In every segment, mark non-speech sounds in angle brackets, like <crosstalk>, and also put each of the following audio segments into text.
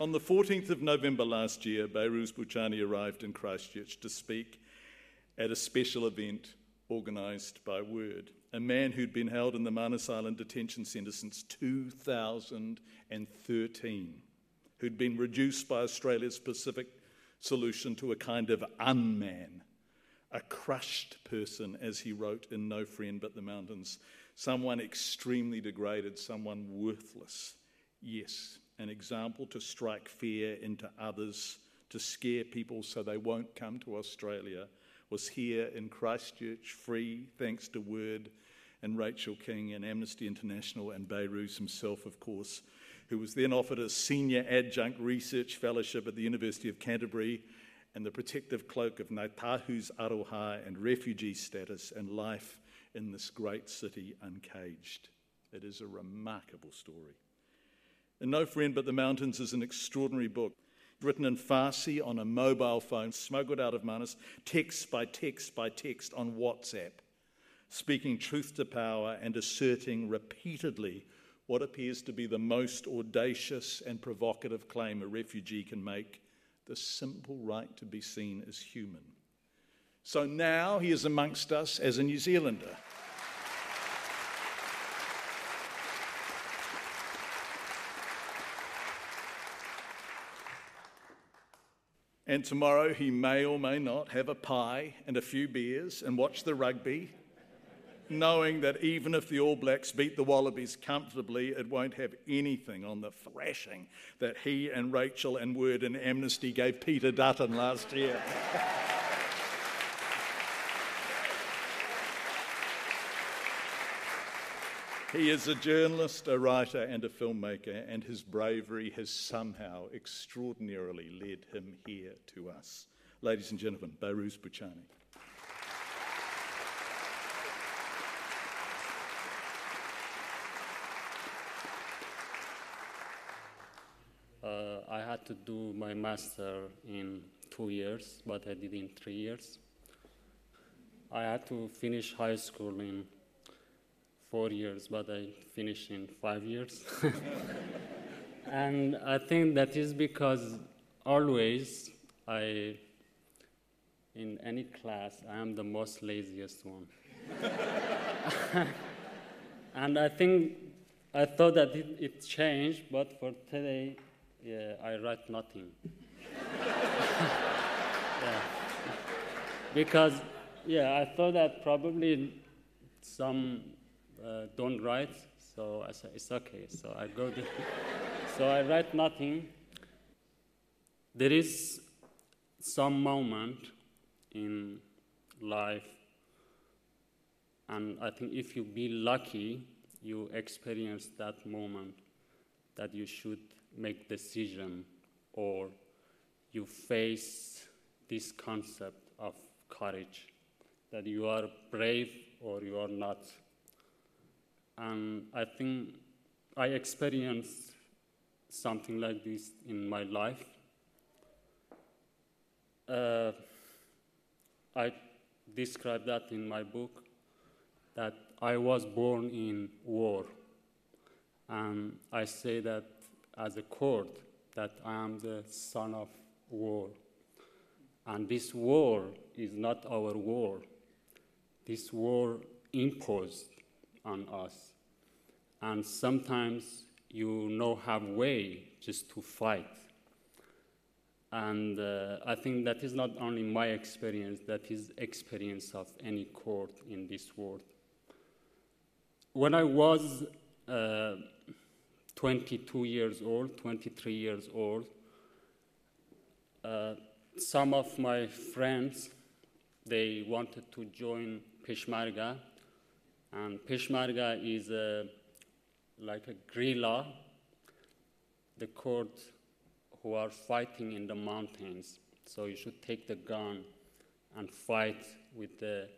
On the 14th of November last year, Behrouz Boochani arrived in Christchurch to speak at a special event organised by Word. A man who'd been held in the Manus Island detention centre since 2013, who'd been reduced by Australia's Pacific solution to a kind of unman, a crushed person, as he wrote in No Friend But the Mountains, someone extremely degraded, someone worthless. Yes, an example to strike fear into others, to scare people so they won't come to Australia, was here in Christchurch, free, thanks to Word and Rachael King and Amnesty International and Behrouz himself, of course, who was then offered a senior adjunct research fellowship at the University of Canterbury and the protective cloak of Ngāi Tahu's aroha and refugee status and life in this great city uncaged. It is a remarkable story. And No Friend But the Mountains is an extraordinary book written in Farsi on a mobile phone, smuggled out of Manus, text by text by text on WhatsApp, speaking truth to power and asserting repeatedly what appears to be the most audacious and provocative claim a refugee can make the simple right to be seen as human. So now he is amongst us as a New Zealander. And tomorrow he may or may not have a pie and a few beers and watch the rugby, knowing that even if the All Blacks beat the Wallabies comfortably, it won't have anything on the thrashing that he and Rachael and Word and Amnesty gave Peter Dutton last year. <laughs> He is a journalist, a writer, and a filmmaker, and his bravery has somehow extraordinarily led him here to us. Ladies and gentlemen, Behrouz Boochani. Uh, I had to do my master in two years, but I did in three years. I had to finish high school in four years, but I finished in five years. <laughs> and I think that is because always I, in any class, I am the most laziest one. <laughs> and I think I thought that it, it changed, but for today, yeah, I write nothing. <laughs> yeah. Because, yeah, I thought that probably some uh, don't write. So I said, it's okay. So I go <laughs> so I write nothing. There is some moment in life, and I think if you be lucky, you experience that moment that you should make decision or you face this concept of courage that you are brave or you are not and I think I experienced something like this in my life. Uh, I describe that in my book that I was born in war. And I say that as a Kurd, that I am the son of war. And this war is not our war. This war imposed on us. And sometimes you know have way just to fight. And uh, I think that is not only my experience, that is experience of any Kurd in this world. When I was uh, 22 years old, 23 years old, uh, some of my friends, they wanted to join Peshmerga, and Peshmerga is a, like a guerrilla, the Kurds who are fighting in the mountains. So you should take the gun and fight with the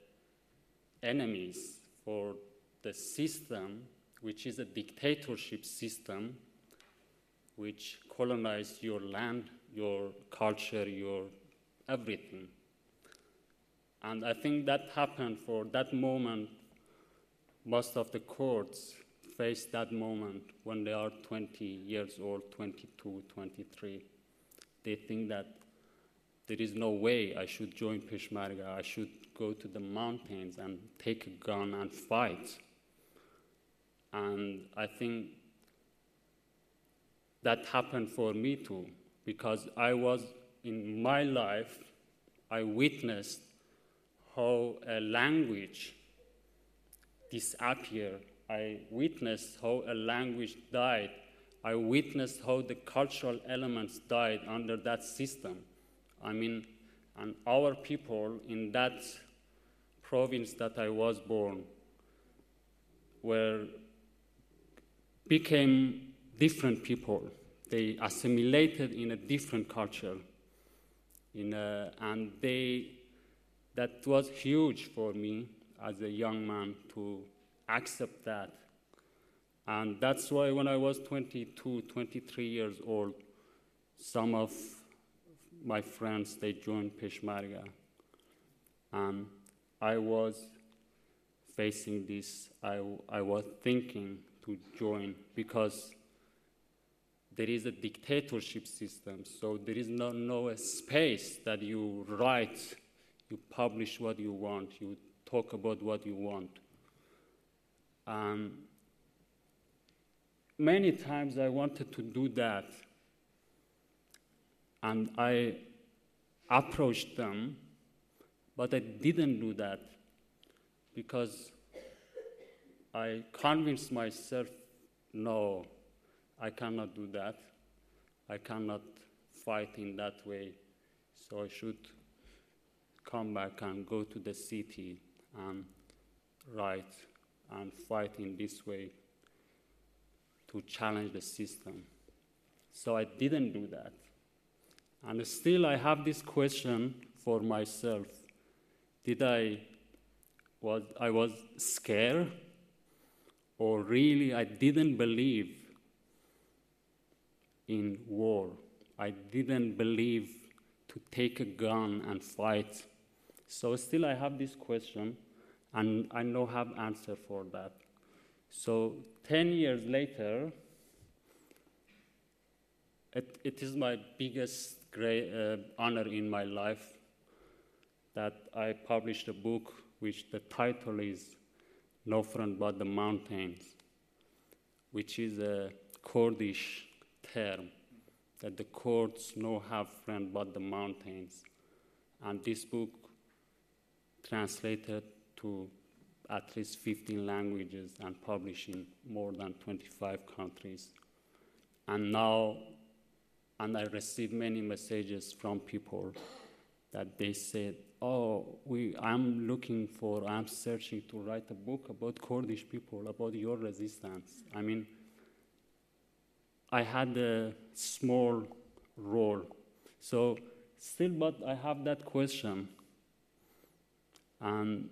enemies for the system, which is a dictatorship system, which colonized your land, your culture, your everything. And I think that happened for that moment most of the Kurds face that moment when they are 20 years old, 22, 23. They think that there is no way I should join Peshmerga. I should go to the mountains and take a gun and fight. And I think that happened for me too, because I was in my life, I witnessed how a language disappeared. I witnessed how a language died. I witnessed how the cultural elements died under that system. I mean, and our people in that province that I was born were became different people. They assimilated in a different culture. In a, and they, that was huge for me as a young man to accept that. And that's why when I was 22, 23 years old, some of my friends, they joined Peshmerga. And I was facing this, I, I was thinking to join because there is a dictatorship system, so there is no, no space that you write, you publish what you want, you talk about what you want. Um, many times I wanted to do that, and I approached them, but I didn't do that because I convinced myself no, I cannot do that. I cannot fight in that way. So I should come back and go to the city and write and fight in this way to challenge the system. So I didn't do that. And still I have this question for myself. Did I was I was scared or really I didn't believe in war. I didn't believe to take a gun and fight. So still I have this question and I don't have answer for that. So 10 years later, it, it is my biggest great, uh, honor in my life that I published a book which the title is No Friend But the Mountains, which is a Kurdish term that the Kurds no have friend but the mountains. And this book translated to at least 15 languages and published in more than 25 countries. And now, and I received many messages from people that they said, oh, we, I'm looking for, I'm searching to write a book about Kurdish people, about your resistance. I mean, I had a small role. So still, but I have that question. And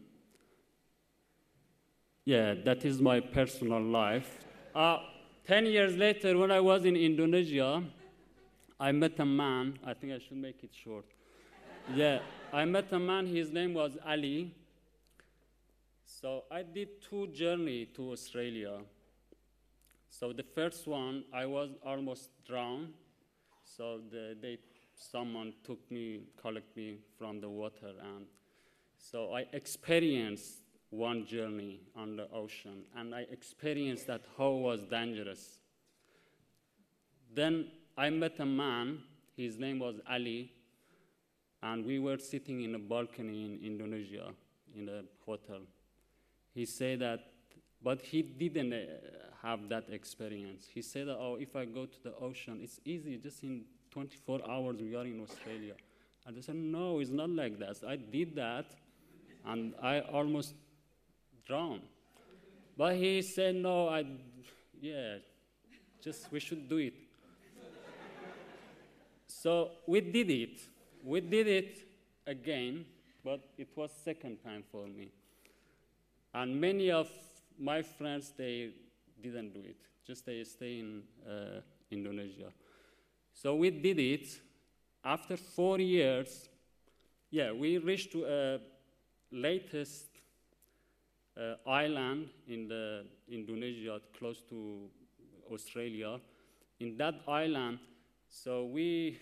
yeah, that is my personal life. Uh, Ten years later, when I was in Indonesia, I met a man. I think I should make it short. yeah, I met a man. His name was Ali. So I did two journey to Australia. So the first one, I was almost drowned. So the, they, someone took me, collected me from the water, and so I experienced one journey on the ocean, and I experienced that how was dangerous. Then I met a man. His name was Ali, and we were sitting in a balcony in Indonesia in a hotel. He said that, but he didn't. Uh, have that experience. He said, Oh, if I go to the ocean, it's easy, just in 24 hours we are in Australia. And I said, No, it's not like that. I did that, and I almost drowned. But he said, No, I, yeah, just we should do it. so we did it. We did it again, but it was second time for me. And many of my friends, they didn't do it. Just stay, stay in uh, Indonesia. So we did it. After four years, yeah, we reached to a latest uh, island in the Indonesia, close to Australia. In that island, so we,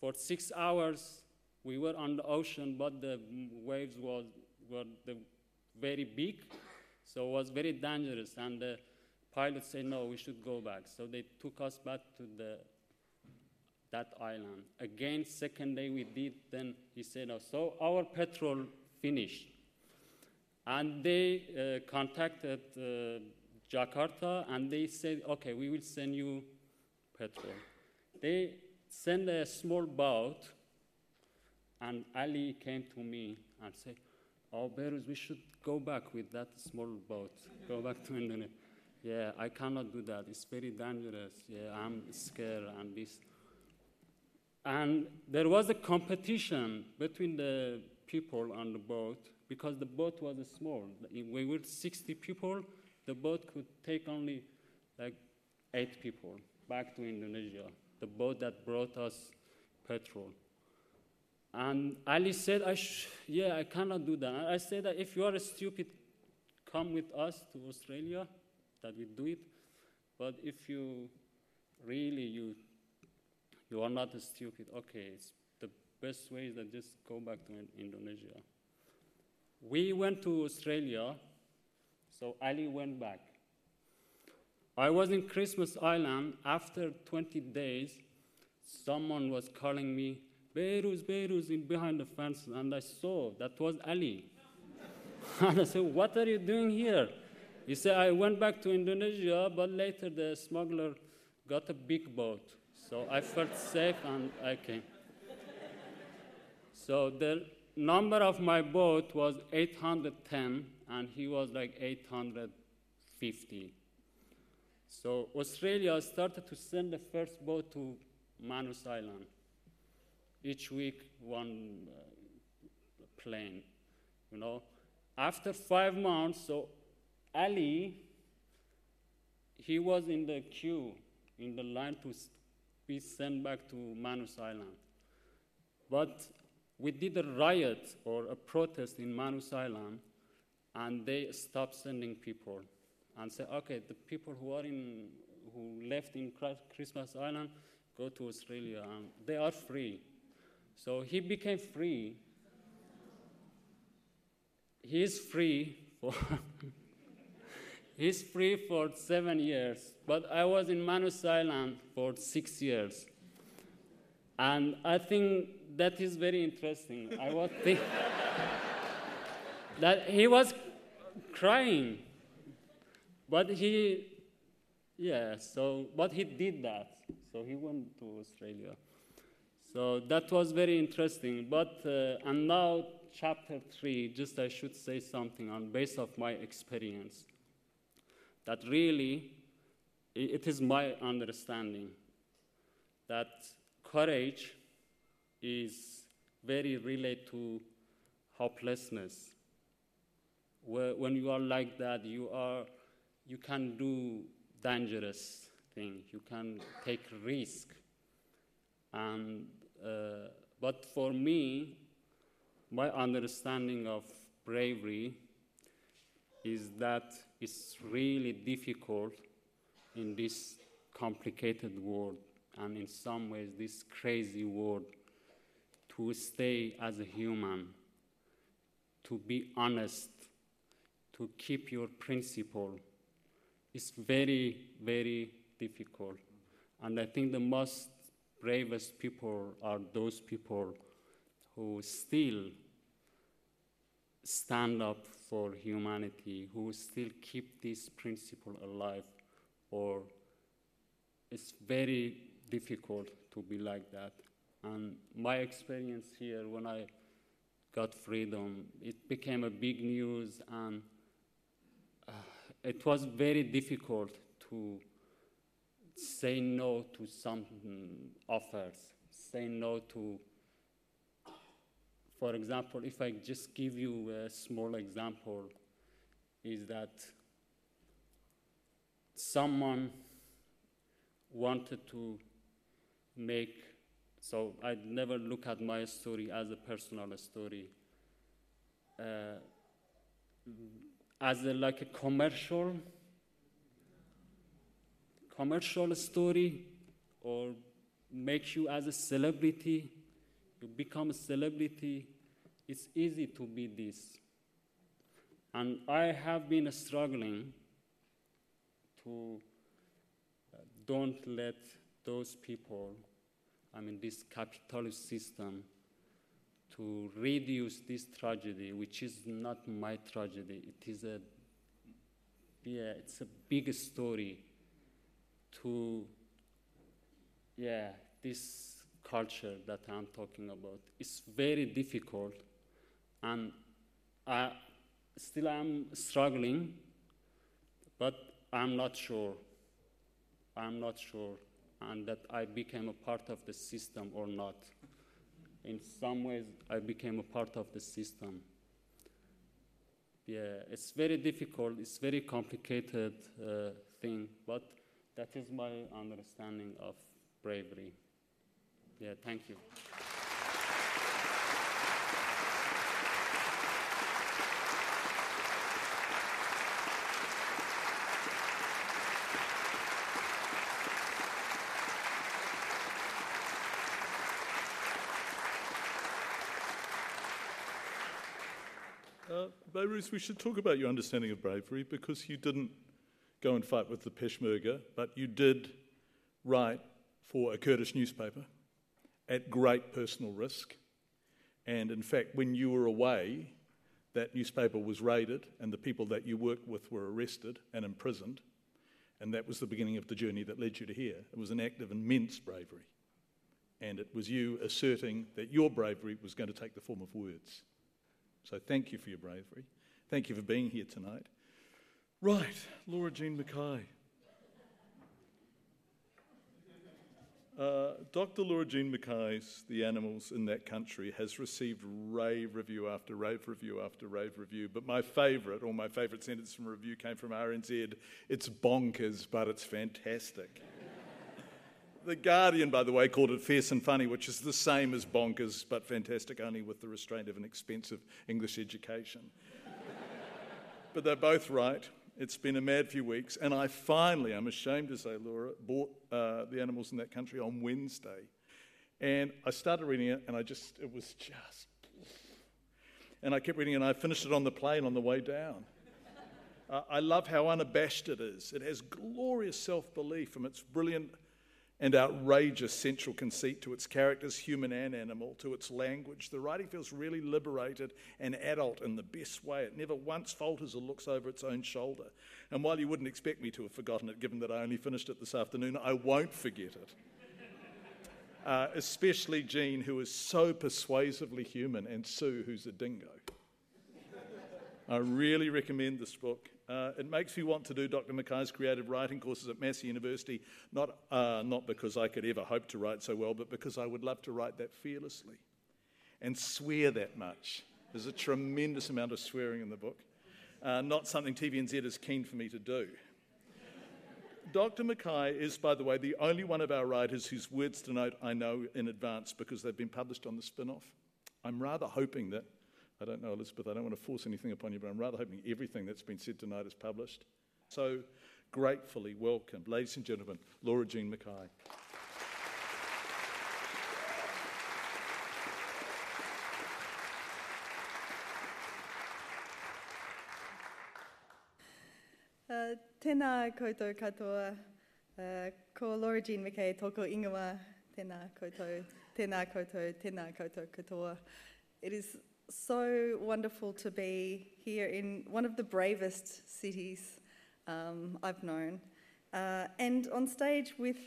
for six hours, we were on the ocean, but the waves was were very big, so it was very dangerous. And the pilot said, "No, we should go back." So they took us back to the that island. Again, second day we did. Then he said, oh, "So our petrol finished." And they uh, contacted uh, Jakarta and they said, okay, we will send you petrol. They sent a small boat, and Ali came to me and said, Oh, we should go back with that small boat, go back to Indonesia. Yeah, I cannot do that. It's very dangerous. Yeah, I'm scared and this. And there was a competition between the people on the boat because the boat was small. We were 60 people. The boat could take only like eight people back to Indonesia. The boat that brought us petrol. And Ali said, I sh- Yeah, I cannot do that. I said that if you are stupid, come with us to Australia, that we do it. But if you really you you are not stupid, okay, it's best way is that just go back to Indonesia. We went to Australia, so Ali went back. I was in Christmas Island. After 20 days, someone was calling me, Behrouz, Behrouz, in behind the fence, and I saw that was Ali. <laughs> and I said, What are you doing here? He said, I went back to Indonesia, but later the smuggler got a big boat. So I felt safe and I came. So the number of my boat was 810, and he was like 850. So Australia started to send the first boat to Manus Island. Each week, one uh, plane, you know. After five months, so Ali, he was in the queue, in the line to be sent back to Manus Island. But we did a riot or a protest in Manus Island, and they stopped sending people and said, okay, the people who are in, who left in Christmas Island, go to Australia, and they are free. So he became free. He is free for. <laughs> He's free for seven years, but I was in Manus Island for six years. And I think that is very interesting. I was thinking that he was crying, but he, yeah, so, but he did that. So he went to Australia. So that was very interesting. But, uh, and now chapter three, just I should say something on base of my experience. That really, it is my understanding that courage is very related to hopelessness. When you are like that, you are you can do dangerous things. You can take risk. And uh, but for me, my understanding of bravery is that it's really difficult in this complicated world and in some ways this crazy world to stay as a human, to be honest, to keep your principle is very, very difficult. And I think the most bravest people are those people who still stand up for humanity, who still keep this principle alive, or it's very difficult to be like that. And my experience here, when I got freedom, it became a big news, and uh, it was very difficult to say no to some offers, say no to, for example, if I just give you a small example, is that someone wanted to make so I never look at my story as a personal story. Uh, as a, like a commercial commercial story or makes you as a celebrity you become a celebrity it's easy to be this and i have been struggling to uh, don't let those people i mean this capitalist system to reduce this tragedy, which is not my tragedy. It is a, yeah, it's a big story to, yeah, this culture that I'm talking about. It's very difficult, and I still am struggling, but I'm not sure. I'm not sure, and that I became a part of the system or not in some ways I became a part of the system. Yeah, it's very difficult, it's very complicated uh, thing, but that is my understanding of bravery. Yeah, thank you. Behrouz, we should talk about your understanding of bravery because you didn't go and fight with the Peshmerga, but you did write for a Kurdish newspaper at great personal risk. And in fact, when you were away, that newspaper was raided and the people that you worked with were arrested and imprisoned. And that was the beginning of the journey that led you to here. It was an act of immense bravery. And it was you asserting that your bravery was going to take the form of words. So thank you for your bravery. Thank you for being here tonight. Right, Laura Jean McKay. Uh, Dr. Laura Jean McKay's The Animals in That Country has received rave review after rave review after rave review. But my favourite, or my favourite sentence from a review came from RNZ it's bonkers, but it's fantastic. The Guardian, by the way, called it fierce and funny, which is the same as bonkers, but fantastic only with the restraint of an expensive English education. <laughs> but they're both right. It's been a mad few weeks, and I finally, I'm ashamed to say, Laura, bought uh, The Animals in That Country on Wednesday. And I started reading it, and I just, it was just. And I kept reading and I finished it on the plane on the way down. <laughs> uh, I love how unabashed it is. It has glorious self belief from its brilliant and outrageous central conceit to its characters, human and animal, to its language. The writing feels really liberated and adult in the best way. It never once falters or looks over its own shoulder. And while you wouldn't expect me to have forgotten it, given that I only finished it this afternoon, I won't forget it. <laughs> Uh, especially Jean, who is so persuasively human, and Sue, who's a dingo. I really recommend this book. Uh, it makes me want to do Dr. McKay's creative writing courses at Massey University, not, uh, not because I could ever hope to write so well, but because I would love to write that fearlessly and swear that much. There's a tremendous amount of swearing in the book, uh, not something TVNZ is keen for me to do. Dr. McKay is, by the way, the only one of our writers whose words to note I know in advance because they've been published on the spin off. I'm rather hoping that I don't know, Elizabeth, I don't want to force anything upon you, but I'm rather hoping everything that's been said tonight is published. So gratefully welcome, ladies and gentlemen, Laura Jean McKay. Uh, tēnā koutou katoa, uh, ko Laura Jean McKay toko ingawa, tēnā koutou, tēnā koutou, tēnā koutou katoa. It is so wonderful to be here in one of the bravest cities um, I've known, uh, and on stage with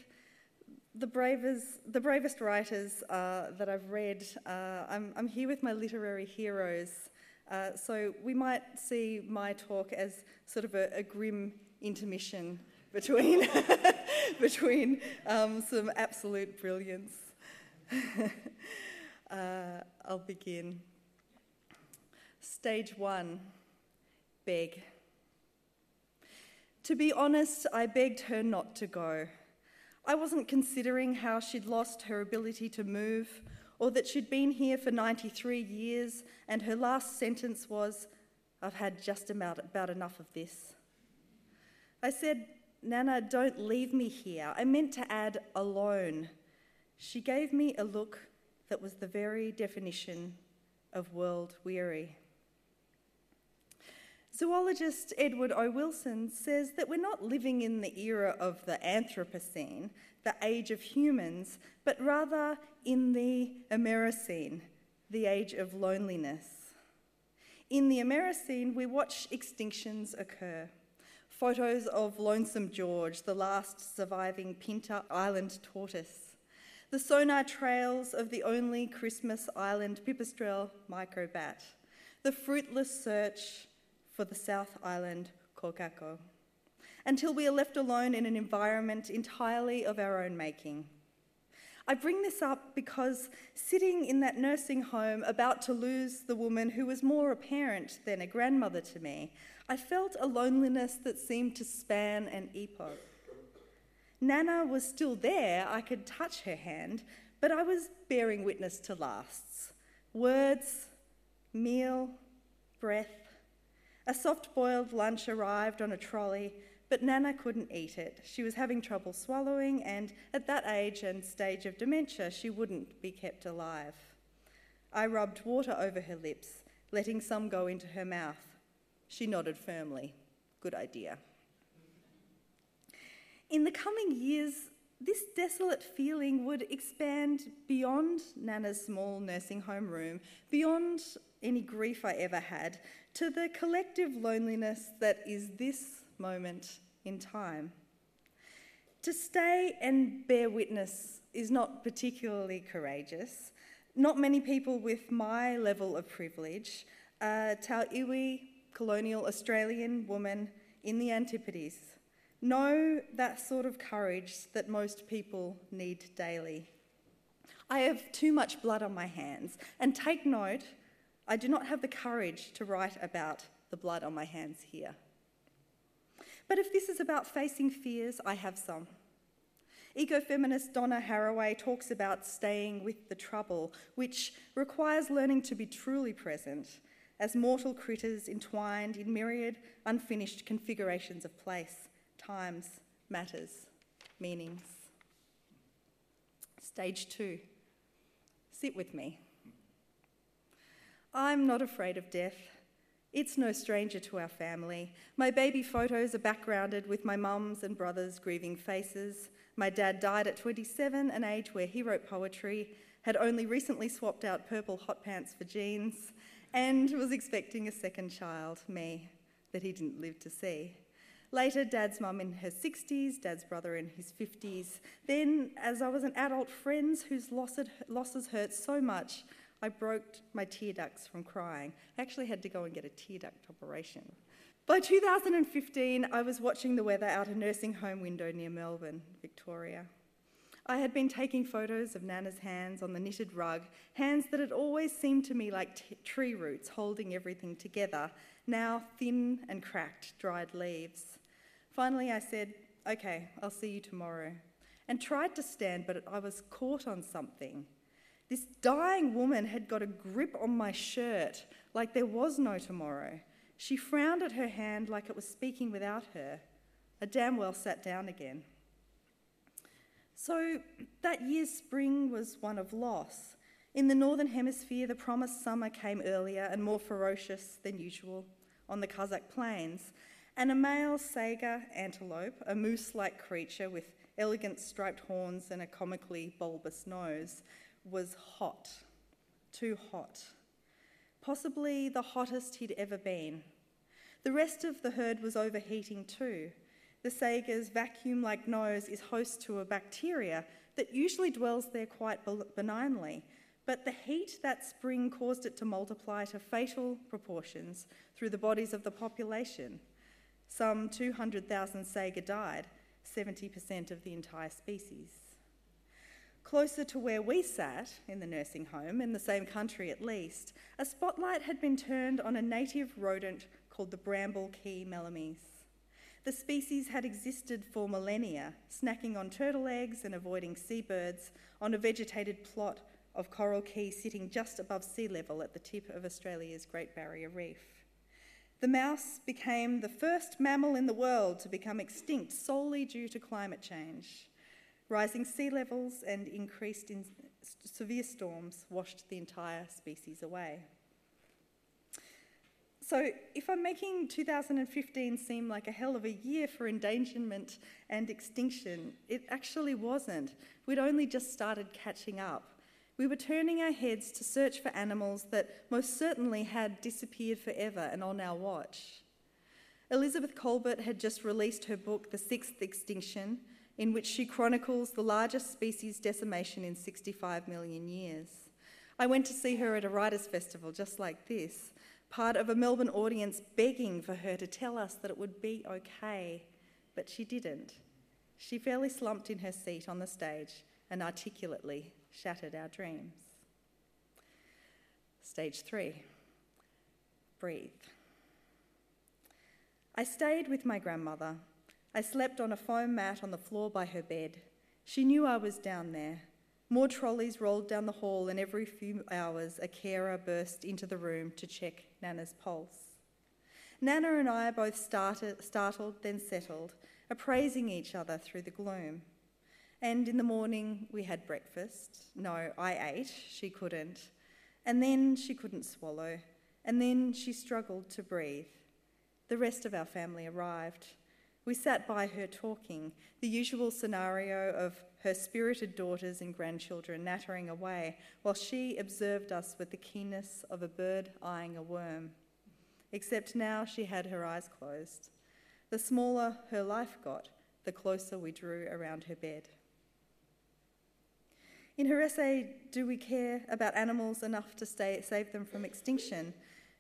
the bravest, the bravest writers uh, that I've read. Uh, I'm, I'm, here with my literary heroes, uh, so we might see my talk as sort of a, a grim intermission <laughs> between, <laughs> between um, some absolute brilliance. <laughs> Uh, I'll begin. Stage one beg. To be honest, I begged her not to go. I wasn't considering how she'd lost her ability to move, or that she'd been here for 93 years and her last sentence was, I've had just about, about enough of this. I said, Nana, don't leave me here. I meant to add alone. She gave me a look that was the very definition of world weary. Zoologist Edward O. Wilson says that we're not living in the era of the Anthropocene, the age of humans, but rather in the Eremocene, the age of loneliness. In the Eremocene, we watch extinctions occur. Photos of Lonesome George, the last surviving Pinta Island tortoise. The sonar trails of the only Christmas Island pipistrelle microbat. The fruitless search for the South Island kokako. Until we are left alone in an environment entirely of our own making. I bring this up because sitting in that nursing home, about to lose the woman who was more a parent than a grandmother to me, I felt a loneliness that seemed to span an epoch. Nana was still there, I could touch her hand, but I was bearing witness to lasts words, meal, breath. A soft boiled lunch arrived on a trolley, but Nana couldn't eat it. She was having trouble swallowing, and at that age and stage of dementia, she wouldn't be kept alive. I rubbed water over her lips, letting some go into her mouth. She nodded firmly. Good idea. In the coming years, this desolate feeling would expand beyond Nana's small nursing home room, beyond any grief I ever had, to the collective loneliness that is this moment in time. To stay and bear witness is not particularly courageous. Not many people with my level of privilege, a Tau Iwi colonial Australian woman in the Antipodes, know that sort of courage that most people need daily. I have too much blood on my hands, and take note, I do not have the courage to write about the blood on my hands here. But if this is about facing fears, I have some. Ecofeminist Donna Haraway talks about staying with the trouble, which requires learning to be truly present as mortal critters entwined in myriad unfinished configurations of place, times, matters, meanings. Stage two. Sit with me. I'm not afraid of death. It's no stranger to our family. My baby photos are backgrounded with my mum's and brother's grieving faces. My dad died at 27, an age where he wrote poetry, had only recently swapped out purple hot pants for jeans, and was expecting a second child, me, that he didn't live to see. Later, Dad's mum in her 60s, Dad's brother in his 50s. Then, as I was an adult, friends whose losses hurt so much I broke my tear ducts from crying. I actually had to go and get a tear duct operation. By 2015, I was watching the weather out a nursing home window near Melbourne, Victoria. I had been taking photos of Nana's hands on the knitted rug, hands that had always seemed to me like tree roots holding everything together, now thin and cracked, dried leaves. Finally, I said, Okay, I'll see you tomorrow, and tried to stand, but I was caught on something. This dying woman had got a grip on my shirt like there was no tomorrow. She frowned at her hand like it was speaking without her. I damn well sat down again. So that year's spring was one of loss. In the Northern Hemisphere, the promised summer came earlier and more ferocious than usual on the Kazakh plains, and a male saiga antelope, a moose like creature with elegant striped horns and a comically bulbous nose, was hot, too hot, possibly the hottest he'd ever been. The rest of the herd was overheating too. The saiga's vacuum like nose is host to a bacteria that usually dwells there quite benignly, but the heat that spring caused it to multiply to fatal proportions through the bodies of the population. Some 200,000 saiga died, 70% of the entire species. Closer to where we sat, in the nursing home, in the same country at least, a spotlight had been turned on a native rodent called the Bramble Cay melomys. The species had existed for millennia, snacking on turtle eggs and avoiding seabirds on a vegetated plot of coral cay sitting just above sea level at the tip of Australia's Great Barrier Reef. The mouse became the first mammal in the world to become extinct solely due to climate change. Rising sea levels and increased in severe storms washed the entire species away. So, if I'm making 2015 seem like a hell of a year for endangerment and extinction, it actually wasn't. We'd only just started catching up. We were turning our heads to search for animals that most certainly had disappeared forever and on our watch. Elizabeth Kolbert had just released her book, The Sixth Extinction, in which she chronicles the largest species decimation in 65 million years. I went to see her at a writers' festival just like this part of a Melbourne audience begging for her to tell us that it would be okay, but she didn't. She fairly slumped in her seat on the stage and articulately shattered our dreams. Stage three breathe. I stayed with my grandmother. I slept on a foam mat on the floor by her bed. She knew I was down there. More trolleys rolled down the hall, and every few hours a carer burst into the room to check Nana's pulse. Nana and I both started, startled, then settled, appraising each other through the gloom. And in the morning, we had breakfast. No, I ate, she couldn't. And then she couldn't swallow. And then she struggled to breathe. The rest of our family arrived. We sat by her talking, the usual scenario of her spirited daughters and grandchildren nattering away, while she observed us with the keenness of a bird eyeing a worm. Except now she had her eyes closed. The smaller her life got, the closer we drew around her bed. In her essay, Do We Care About Animals Enough to stay, Save Them from Extinction?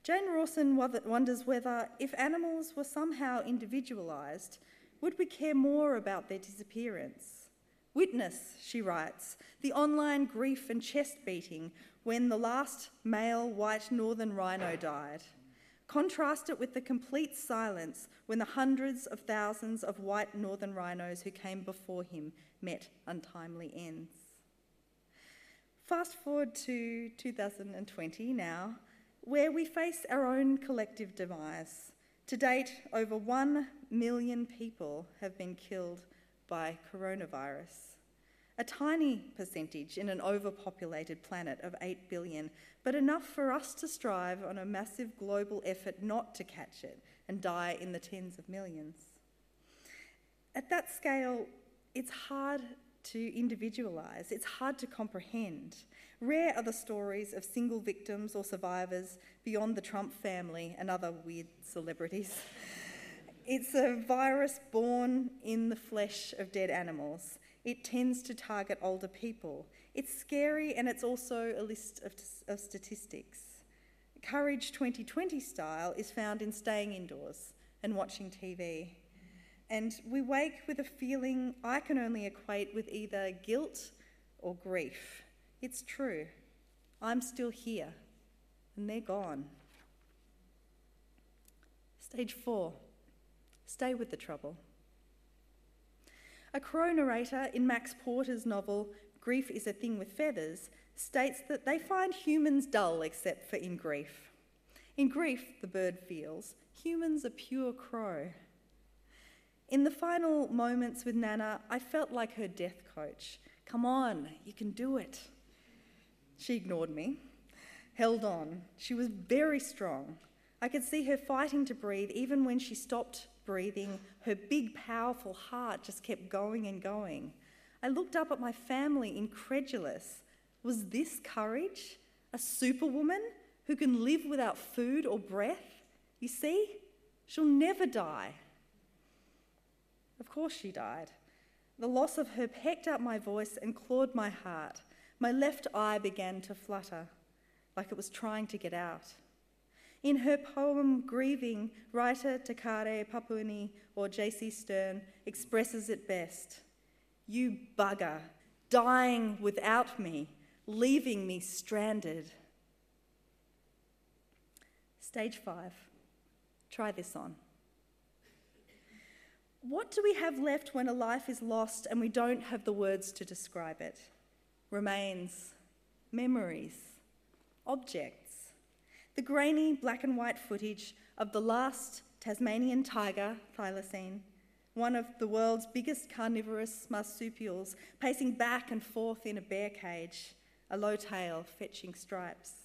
Jane Rawson wonders whether, if animals were somehow individualised, would we care more about their disappearance? Witness, she writes, the online grief and chest beating when the last male white northern rhino died. Contrast it with the complete silence when the hundreds of thousands of white northern rhinos who came before him met untimely ends. Fast forward to 2020 now, where we face our own collective demise. To date, over 1 million people have been killed by coronavirus. A tiny percentage in an overpopulated planet of 8 billion, but enough for us to strive on a massive global effort not to catch it and die in the tens of millions. At that scale, it's hard to individualise, it's hard to comprehend. Rare are the stories of single victims or survivors beyond the Trump family and other weird celebrities. <laughs> It's a virus born in the flesh of dead animals. It tends to target older people. It's scary and it's also a list of, of statistics. Courage 2020 style is found in staying indoors and watching TV. And we wake with a feeling I can only equate with either guilt or grief. It's true. I'm still here, and they're gone. Stage four stay with the trouble. A crow narrator in Max Porter's novel Grief is a Thing with Feathers states that they find humans dull except for in grief. In grief, the bird feels, humans are pure crow. In the final moments with Nana, I felt like her death coach. Come on, you can do it. She ignored me, held on. She was very strong. I could see her fighting to breathe even when she stopped breathing. Her big, powerful heart just kept going and going. I looked up at my family, incredulous. Was this courage? A superwoman who can live without food or breath? You see, she'll never die. Of course, she died. The loss of her pecked up my voice and clawed my heart. My left eye began to flutter, like it was trying to get out. In her poem Grieving, writer Te Kare Papuni or J.C. Sturm expresses it best. You bugger, dying without me, leaving me stranded. Stage five. Try this on. What do we have left when a life is lost and we don't have the words to describe it? remains memories, objects. The grainy black and white footage of the last Tasmanian tiger, thylacine, one of the world's biggest carnivorous marsupials, pacing back and forth in a bear cage, a low tail fetching stripes.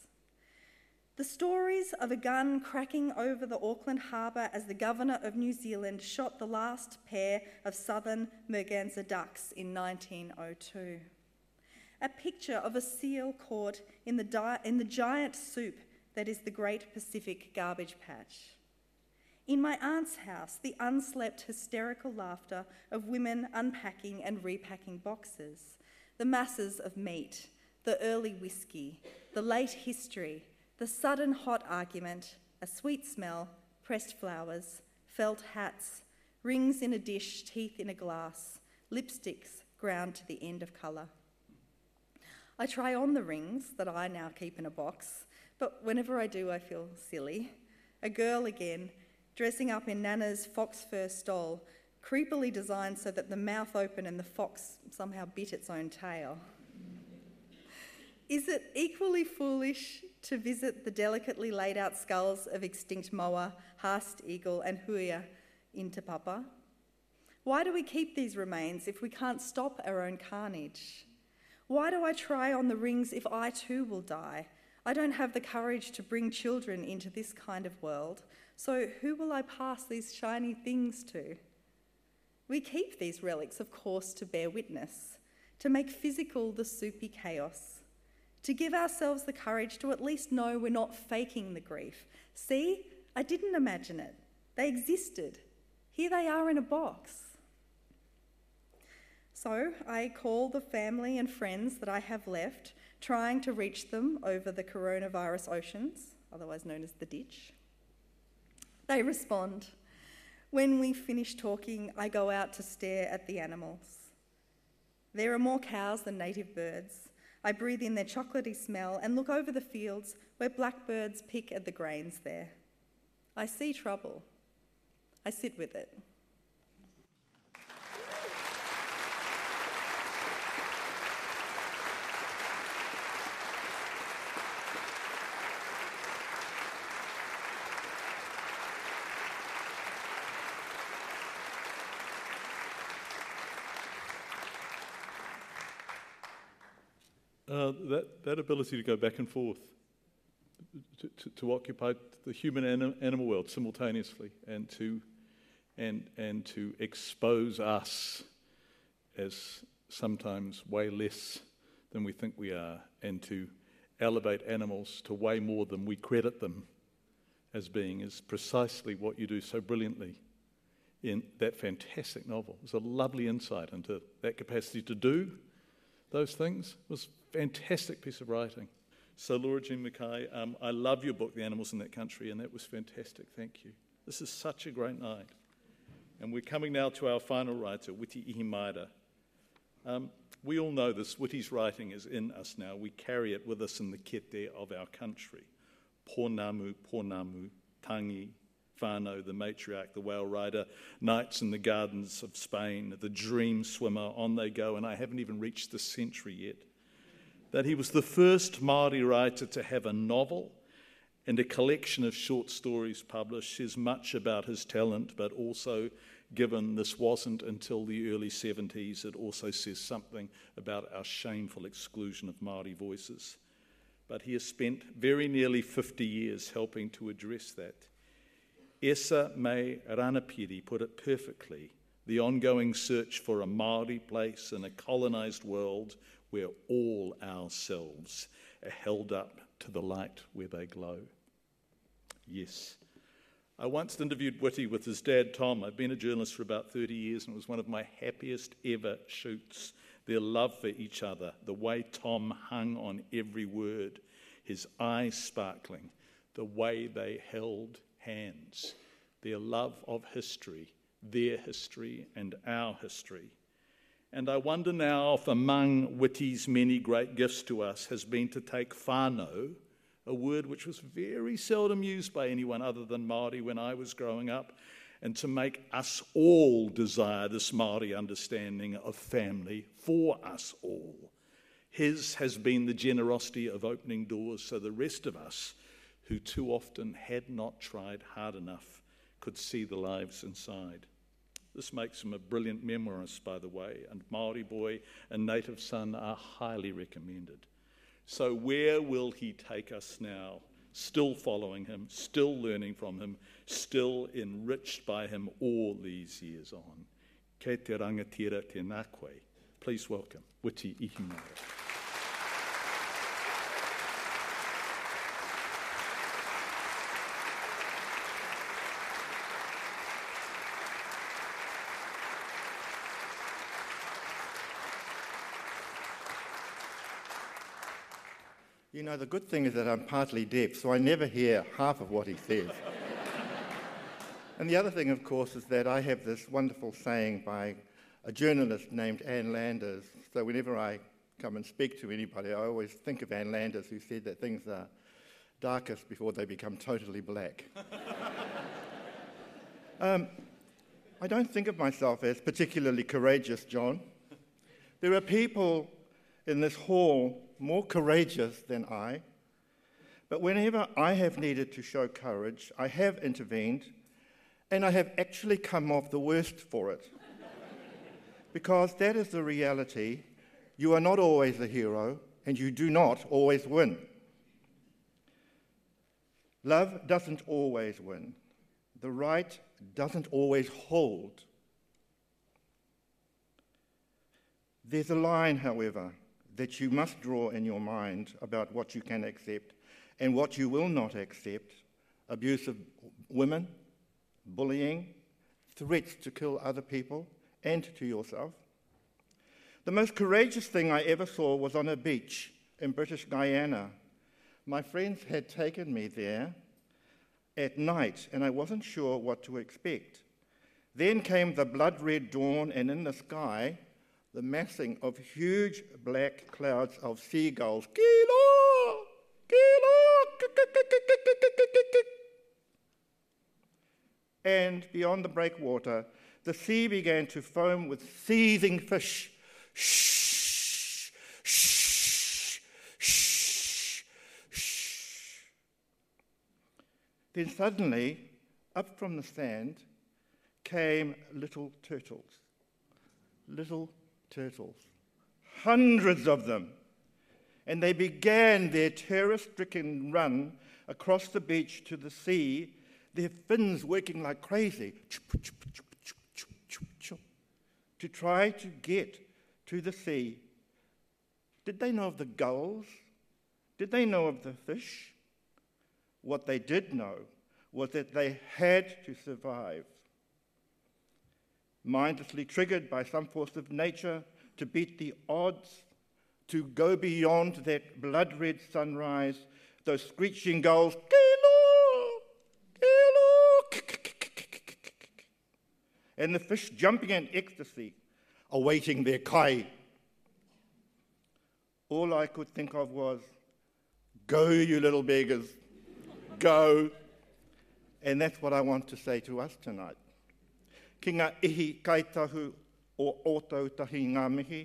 The stories of a gun cracking over the Auckland harbour as the Governor of New Zealand shot the last pair of southern merganser ducks in 1902. A picture of a seal caught in the, di- in the giant soup that is the Great Pacific Garbage Patch. In my aunt's house, the unslept, hysterical laughter of women unpacking and repacking boxes, the masses of meat, the early whiskey, the late history, the sudden hot argument, a sweet smell, pressed flowers, felt hats, rings in a dish, teeth in a glass, lipsticks ground to the end of colour. I try on the rings that I now keep in a box, but whenever I do, I feel silly. A girl again, dressing up in Nana's fox fur stole, creepily designed so that the mouth opened and the fox somehow bit its own tail. Is it equally foolish to visit the delicately laid out skulls of extinct moa, haast eagle, and huia in Te Papa? Why do we keep these remains if we can't stop our own carnage? Why do I try on the rings if I too will die? I don't have the courage to bring children into this kind of world, so who will I pass these shiny things to? We keep these relics, of course, to bear witness, to make physical the soupy chaos to give ourselves the courage to at least know we're not faking the grief. See, I didn't imagine it. They existed. Here they are in a box. So I call the family and friends that I have left, trying to reach them over the coronavirus oceans, otherwise known as the ditch. They respond. When we finish talking, I go out to stare at the animals. There are more cows than native birds. I breathe in their chocolatey smell and look over the fields where blackbirds pick at the grains there. I see trouble. I sit with it. Uh, that, that ability to go back and forth, to, to, to occupy the human and animal world simultaneously, and to, and, and to expose us as sometimes way less than we think we are, and to elevate animals to way more than we credit them as being, is precisely what you do so brilliantly in that fantastic novel. It was a lovely insight into that capacity to do those things. It was fantastic piece of writing. So, Laura Jean McKay, um, I love your book, The Animals in That Country, and that was fantastic. Thank you. This is such a great night. And we're coming now to our final writer, Witi Ihimaera. Um, we all know this. Witi's writing is in us now. We carry it with us in the kete of our country. Pounamu, Pounamu, Tangi, Whanau, the matriarch, the whale rider, nights in the Gardens of Spain, the dream swimmer, on they go, and I haven't even reached the century yet that he was the first Māori writer to have a novel and a collection of short stories published says much about his talent, but also, given this wasn't until the early 70s, it also says something about our shameful exclusion of Māori voices. But he has spent very nearly 50 years helping to address that. Essa May Ranapiri put it perfectly the ongoing search for a Māori place in a colonised world where all ourselves are held up to the light where they glow. Yes. I once interviewed Witi with his dad, Tom. I've been a journalist for about 30 years, and it was one of my happiest ever shoots. Their love for each other, the way Tom hung on every word, his eyes sparkling, the way they held hands, their love of history, their history, and our history. And I wonder now if among Witi's many great gifts to us has been to take whānau, a word which was very seldom used by anyone other than Māori when I was growing up, and to make us all desire this Māori understanding of family for us all. His has been the generosity of opening doors so the rest of us who too often had not tried hard enough could see the lives inside. This makes him a brilliant memoirist, by the way, and Maori Boy and Native Son are highly recommended. So, where will he take us now? Still following him, still learning from him, still enriched by him all these years on. Kei te rangatira te nakwe. Please welcome Witi Ihimaera. You know, the good thing is that I'm partly deaf, so I never hear half of what he says. <laughs> and the other thing, of course, is that I have this wonderful saying by a journalist named Ann Landers. So whenever I come and speak to anybody, I always think of Ann Landers, who said that things are darkest before they become totally black. <laughs> um, I don't think of myself as particularly courageous, John. There are people in this hall more courageous than I. But whenever I have needed to show courage, I have intervened, and I have actually come off the worst for it. <laughs> because that is the reality. You are not always the hero, and you do not always win. Love doesn't always win. The right doesn't always hold. There's a line, however, that you must draw in your mind about what you can accept and what you will not accept abuse of women, bullying, threats to kill other people and to yourself. The most courageous thing I ever saw was on a beach in British Guyana. My friends had taken me there at night, and I wasn't sure what to expect. Then came the blood red dawn, and in the sky, the massing of huge black clouds of seagulls. Kilo! Kilo! And beyond the breakwater, the sea began to foam with seething fish. Then suddenly, up from the sand, came little turtles. Little turtles, hundreds of them. And they began their terror stricken run across the beach to the sea, their fins working like crazy to try to get to the sea. Did they know of the gulls? Did they know of the fish? What they did know was that they had to survive mindlessly triggered by some force of nature to beat the odds, to go beyond that blood red sunrise, those screeching gulls, and the fish jumping in ecstasy, awaiting their kai. All I could think of was, Go, you little beggars, go. And that's what I want to say to us tonight. Ki ngā ihi kaitahu o ōtau tahi ngā mihi,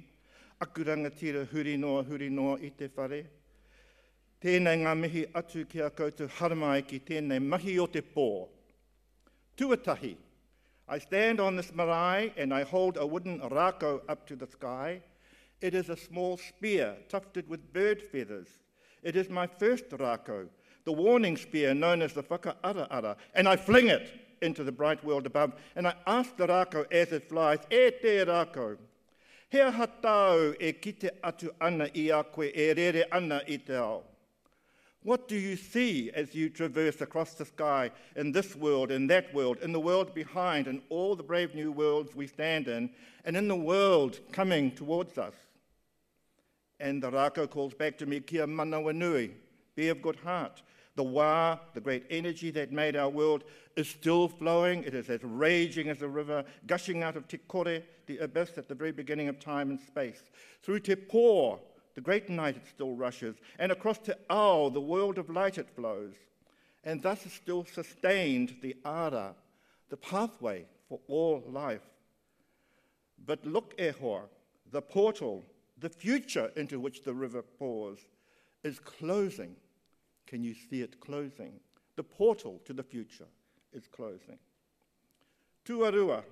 akuranga tira huri noa huri noa i te whare. Tēnei ngā mihi atu ki a koutou haramai ki tēnei mahi o te pō. Tuatahi, I stand on this marae and I hold a wooden rako up to the sky. It is a small spear tufted with bird feathers. It is my first rako, the warning spear known as the whakaaraara, and I fling it into the bright world above. And I ask the rako as it flies, e te rako, hea hatau e kite atu ana i a koe e rere ana i te ao. What do you see as you traverse across the sky in this world, in that world, in the world behind, in all the brave new worlds we stand in, and in the world coming towards us? And the rako calls back to me, kia mana wanui, be of good heart. The Wa, the great energy that made our world, is still flowing. It is as raging as a river, gushing out of Te Kore, the abyss at the very beginning of time and space. Through Te Pō, the great night, it still rushes. And across Te Ao, the world of light, it flows. And thus has still sustained the Ara, the pathway for all life. But look, Ehor, the portal, the future into which the river pours, is closing Can you see it closing? The portal to the future is closing. Tuarua,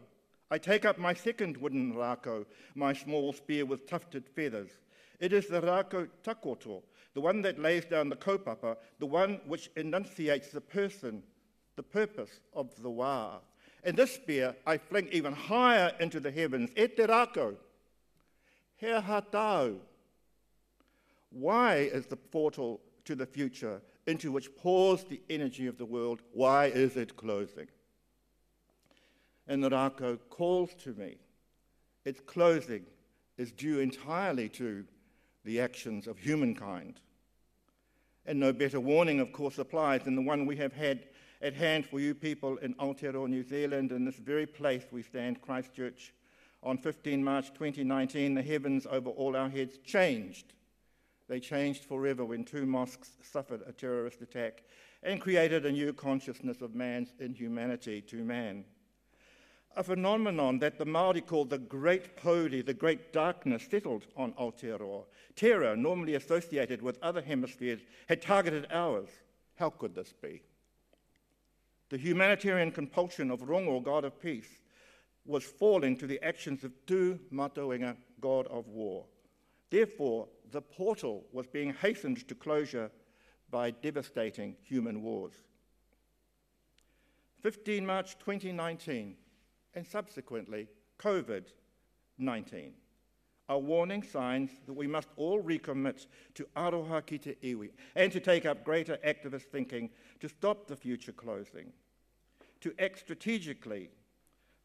I take up my second wooden rako, my small spear with tufted feathers. It is the rako takoto, the one that lays down the kaupapa, the one which enunciates the person, the purpose of the wa. And this spear I fling even higher into the heavens. E te rako, he. Why is the portal to the future into which pours the energy of the world, why is it closing? And the calls to me. Its closing is due entirely to the actions of humankind. And no better warning, of course, applies than the one we have had at hand for you people in Aotearoa, New Zealand, in this very place we stand, Christchurch. On 15 March 2019, the heavens over all our heads changed. They changed forever when two mosques suffered a terrorist attack and created a new consciousness of man's inhumanity to man. A phenomenon that the Māori called the Great Pōuri, the Great Darkness, settled on Aotearoa. Terror, normally associated with other hemispheres, had targeted ours. How could this be? The humanitarian compulsion of Rongo, God of peace, was falling to the actions of Tu Matawenga, God of war. Therefore, the portal was being hastened to closure by devastating human wars. 15 March 2019, and subsequently COVID 19 are warning signs that we must all recommit to aroha ki te iwi and to take up greater activist thinking to stop the future closing to act strategically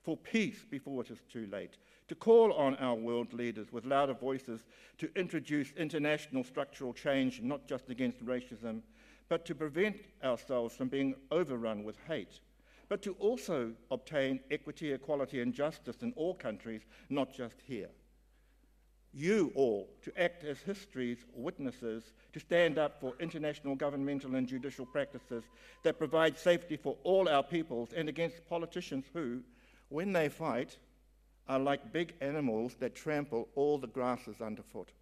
for peace before it is too late, to call on our world leaders with louder voices to introduce international structural change, not just against racism, but to prevent ourselves from being overrun with hate, but to also obtain equity, equality, and justice in all countries, not just here. You all to act as history's witnesses to stand up for international governmental and judicial practices that provide safety for all our peoples and against politicians who, when they fight, are like big animals that trample all the grasses underfoot.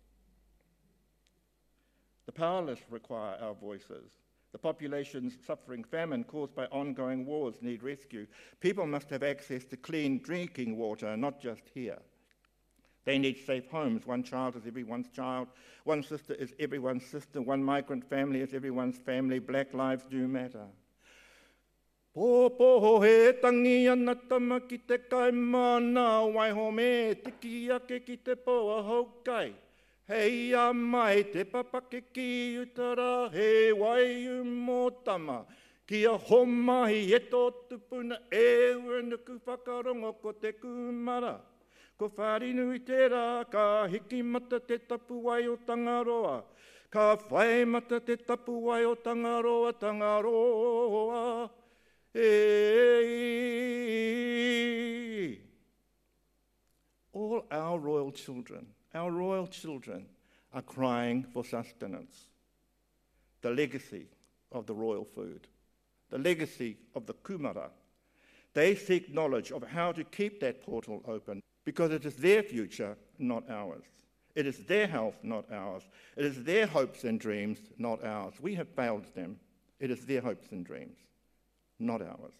The powerless require our voices. The populations suffering famine caused by ongoing wars need rescue. People must have access to clean drinking water, not just here. They need safe homes. One child is everyone's child. One sister is everyone's sister. One migrant family is everyone's family. Black lives do matter. Pōpoho he tangi ana tama ki te kai mana wai ho me tiki ake ki te poa hau kai. Hei a mai te papake ki utara he wai u mō tama. Ki a homahi e tō tupuna e ua nuku whakarongo ko te kumara. Ko wharinui te rā, ka hiki mata te tapu wai o Tangaroa. Ka whae mata te tapu wai o Tangaroa, Tangaroa. All our royal children, our royal children are crying for sustenance. The legacy of the royal food, the legacy of the kumara. They seek knowledge of how to keep that portal open because it is their future, not ours. It is their health, not ours. It is their hopes and dreams, not ours. We have failed them. It is their hopes and dreams, not ours.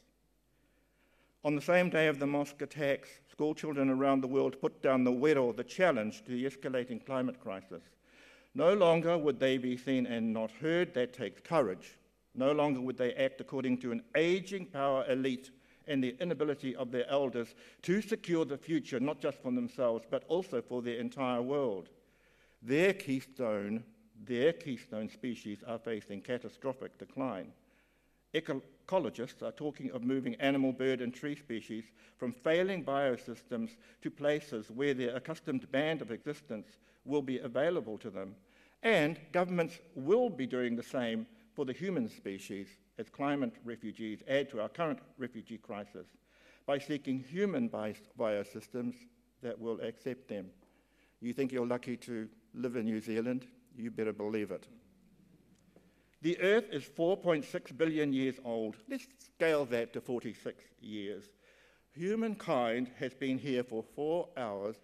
On the same day of the mosque attacks, school children around the world put down the wero, the challenge to the escalating climate crisis. No longer would they be seen and not heard. That takes courage. No longer would they act according to an aging power elite and the inability of their elders to secure the future, not just for themselves, but also for their entire world. Their keystone, their keystone species are facing catastrophic decline. Ecologists are talking of moving animal, bird, and tree species from failing biosystems to places where their accustomed band of existence will be available to them. And governments will be doing the same for the human species as climate refugees add to our current refugee crisis by seeking human biosystems that will accept them. You think you're lucky to live in New Zealand? You better believe it. The Earth is 4.6 billion years old. Let's scale that to 46 years. Humankind has been here for four hours.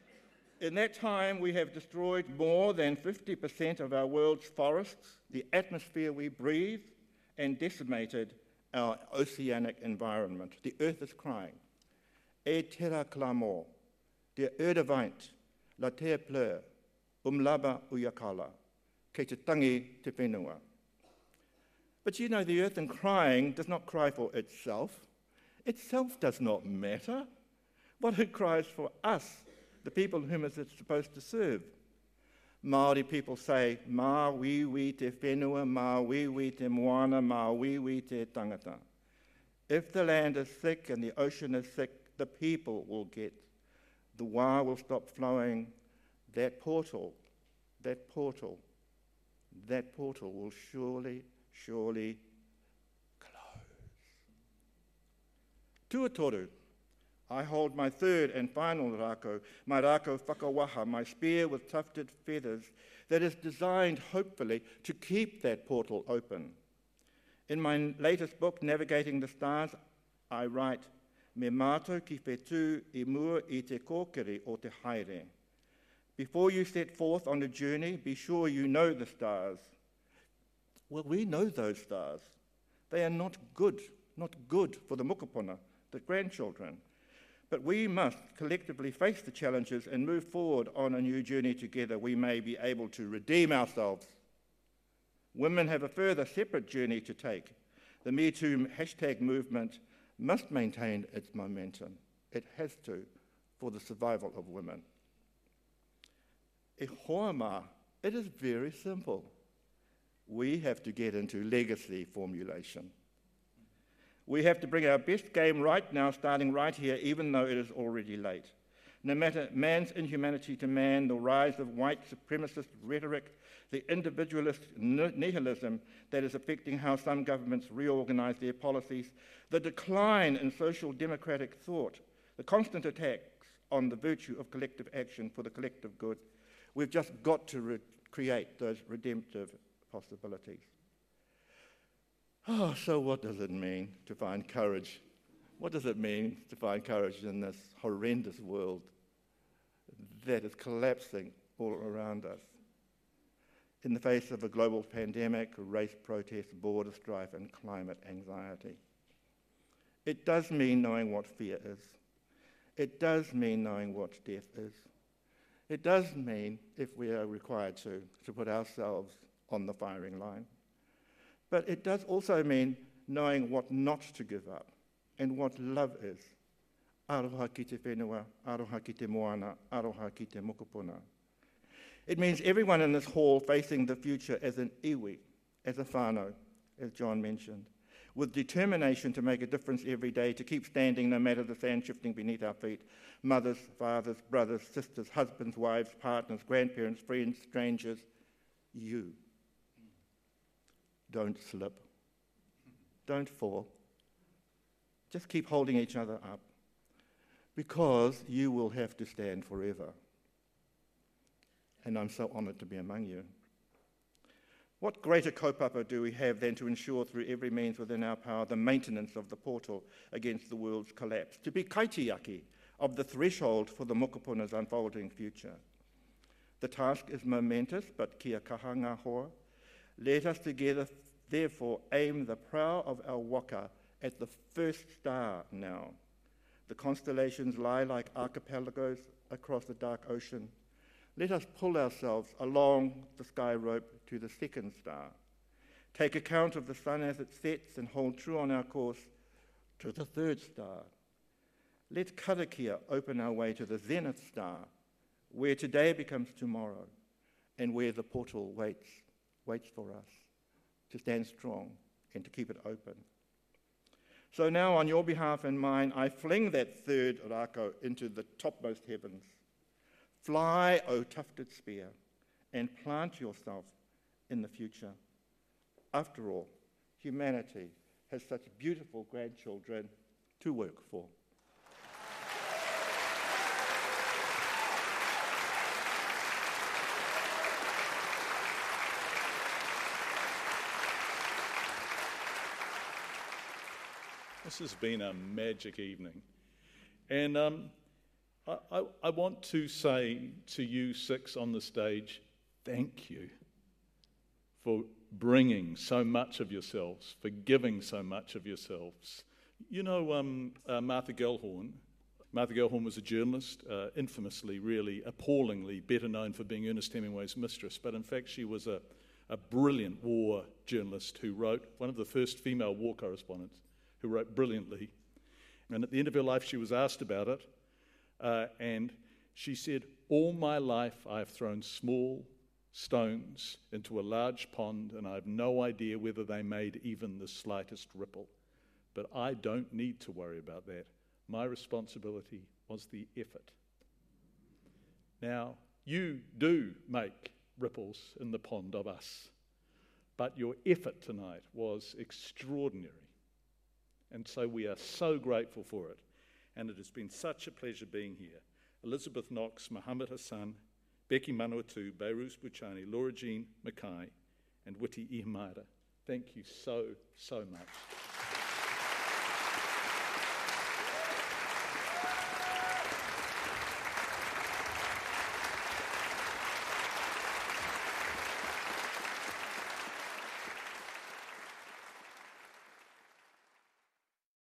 In that time, we have destroyed more than 50% of our world's forests, the atmosphere we breathe, and decimated our oceanic environment. The earth is crying. E tera clamo, de erde la terre pleure, umlaba uyakala, ke te tangi te whenua. But you know, the earth in crying does not cry for itself. Itself does not matter. What it cries for us, the people whom it is supposed to serve. Māori people say, mā wiwi te whenua, mā wiwi te moana, mā wiwi te tangata. If the land is sick and the ocean is sick, the people will get. The wā will stop flowing. That portal, that portal, that portal will surely, surely close. Tuatoru. I hold my third and final rako, my rako whakawaha, my spear with tufted feathers, that is designed, hopefully, to keep that portal open. In my latest book, Navigating the Stars, I write, Me mātou ki whetū i mua i te kōkiri o te haere. Before you set forth on a journey, be sure you know the stars. Well, we know those stars. They are not good, not good for the mokopuna, the grandchildren. But we must collectively face the challenges and move forward on a new journey together. We may be able to redeem ourselves. Women have a further separate journey to take. The Me Too hashtag movement must maintain its momentum. It has to for the survival of women. E it is very simple. We have to get into legacy formulation. We have to bring our best game right now, starting right here, even though it is already late. No matter man's inhumanity to man, the rise of white supremacist rhetoric, the individualist nihilism that is affecting how some governments reorganize their policies, the decline in social democratic thought, the constant attacks on the virtue of collective action for the collective good, we've just got to re- create those redemptive possibilities. Oh, so what does it mean to find courage? What does it mean to find courage in this horrendous world that is collapsing all around us? In the face of a global pandemic, race protests, border strife, and climate anxiety. It does mean knowing what fear is. It does mean knowing what death is. It does mean, if we are required to, to put ourselves on the firing line. But it does also mean knowing what not to give up and what love is. Aroha ki te whenua, aroha ki te moana, aroha ki te mokopuna. It means everyone in this hall facing the future as an iwi, as a whānau, as John mentioned, with determination to make a difference every day, to keep standing no matter the sand shifting beneath our feet. Mothers, fathers, brothers, sisters, husbands, wives, partners, grandparents, friends, strangers, you. Don't slip. Don't fall. Just keep holding each other up because you will have to stand forever. And I'm so honored to be among you. What greater kaupapa do we have than to ensure through every means within our power the maintenance of the portal against the world's collapse, to be kaitiaki of the threshold for the mokopuna's unfolding future? The task is momentous, but kia kaha ngā hoa. Let us together Therefore, aim the prow of our waka at the first star now. The constellations lie like archipelagos across the dark ocean. Let us pull ourselves along the sky rope to the second star. Take account of the sun as it sets and hold true on our course to the third star. Let Karakia open our way to the zenith star, where today becomes tomorrow and where the portal waits, waits for us to stand strong and to keep it open. So now, on your behalf and mine, I fling that third rako into the topmost heavens. Fly, O tufted spear, and plant yourself in the future. After all, humanity has such beautiful grandchildren to work for. This has been a magic evening. And um, I, I, I want to say to you six on the stage, thank you for bringing so much of yourselves, for giving so much of yourselves. You know, um, uh, Martha Gellhorn. Martha Gellhorn was a journalist, uh, infamously, really appallingly better known for being Ernest Hemingway's mistress, but in fact, she was a, a brilliant war journalist who wrote, one of the first female war correspondents, who wrote brilliantly. And at the end of her life, she was asked about it, uh, and she said, All my life I have thrown small stones into a large pond, and I have no idea whether they made even the slightest ripple. But I don't need to worry about that. My responsibility was the effort. Now, you do make ripples in the pond of us, but your effort tonight was extraordinary. And so we are so grateful for it. And it has been such a pleasure being here. Elizabeth Knox, Mohamed Hassan, Becky Manawatu, Behrouz Boochani, Laura Jean McKay, and Witi Ihimaera. Thank you so, so much.